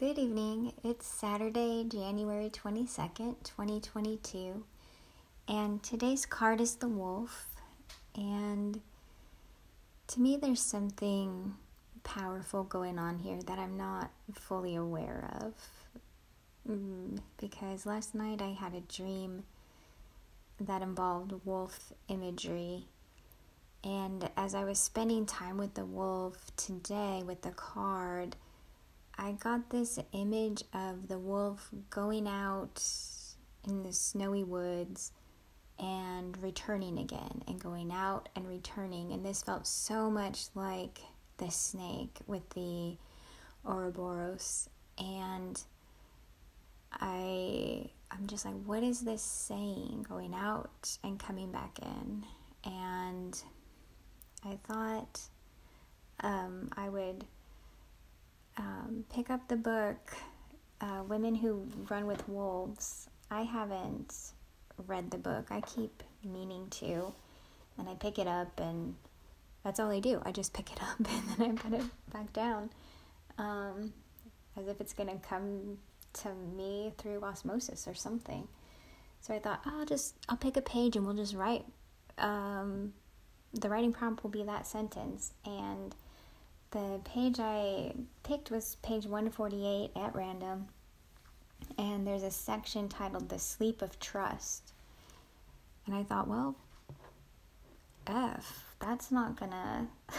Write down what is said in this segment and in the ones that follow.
Good evening. It's Saturday, January 22nd, 2022, and today's card is the wolf. And to me, there's something powerful going on here that I'm not fully aware of. Mm, because last night I had a dream that involved wolf imagery. And as I was spending time with the wolf today with the card, I got this image of the wolf going out in the snowy woods and returning again and going out and returning. And this felt so much like the snake with the Ouroboros. And I I'm just like, what is this saying? Going out and coming back in. And I thought um, I would um, pick up the book uh, Women Who Run with Wolves. I haven't read the book. I keep meaning to, and I pick it up, and that's all I do. I just pick it up and then I put it back down, um, as if it's gonna come to me through osmosis or something. So I thought, oh, I'll just I'll pick a page and we'll just write. Um, the writing prompt will be that sentence, and the page I picked was page 148 at random, and there's a section titled "The Sleep of Trust." And I thought, well, F, that's not gonna.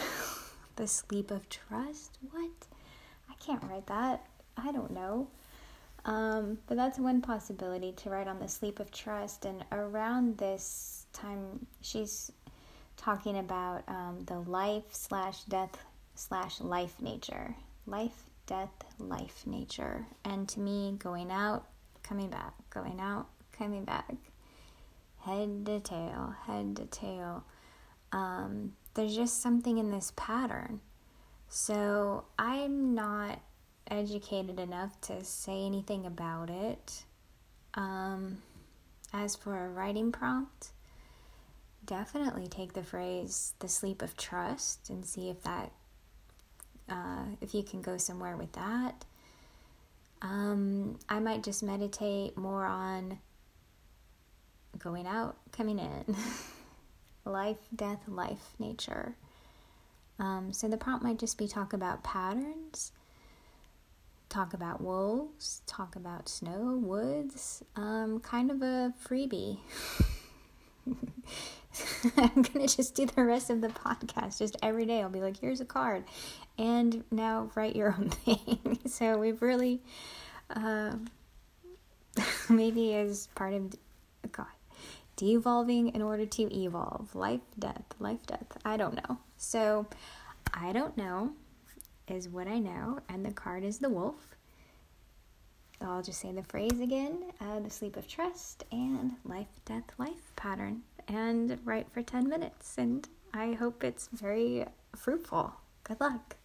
the sleep of trust? What? I can't write that. I don't know. Um, but that's one possibility to write on the sleep of trust. And around this time, she's talking about um, the life slash death slash life nature. Life, death, life nature. And to me, going out, coming back, going out, coming back, head to tail, head to tail. Um, there's just something in this pattern. So I'm not educated enough to say anything about it. Um, as for a writing prompt, definitely take the phrase "the sleep of trust" and see if that, uh, if you can go somewhere with that. Um, I might just meditate more on going out, coming in, life, death, life, nature. Um, so the prompt might just be talk about patterns talk about wolves, talk about snow, woods, um, kind of a freebie. I'm gonna just do the rest of the podcast just every day. I'll be like, here's a card, and now write your own thing. so we've really, uh, maybe as part of God, de-evolving in order to evolve. Life, death, life, death. I don't know. So I don't know is what I know, and the card is the wolf. I'll just say the phrase again uh, the sleep of trust and life, death, life pattern, and write for 10 minutes. And I hope it's very fruitful. Good luck.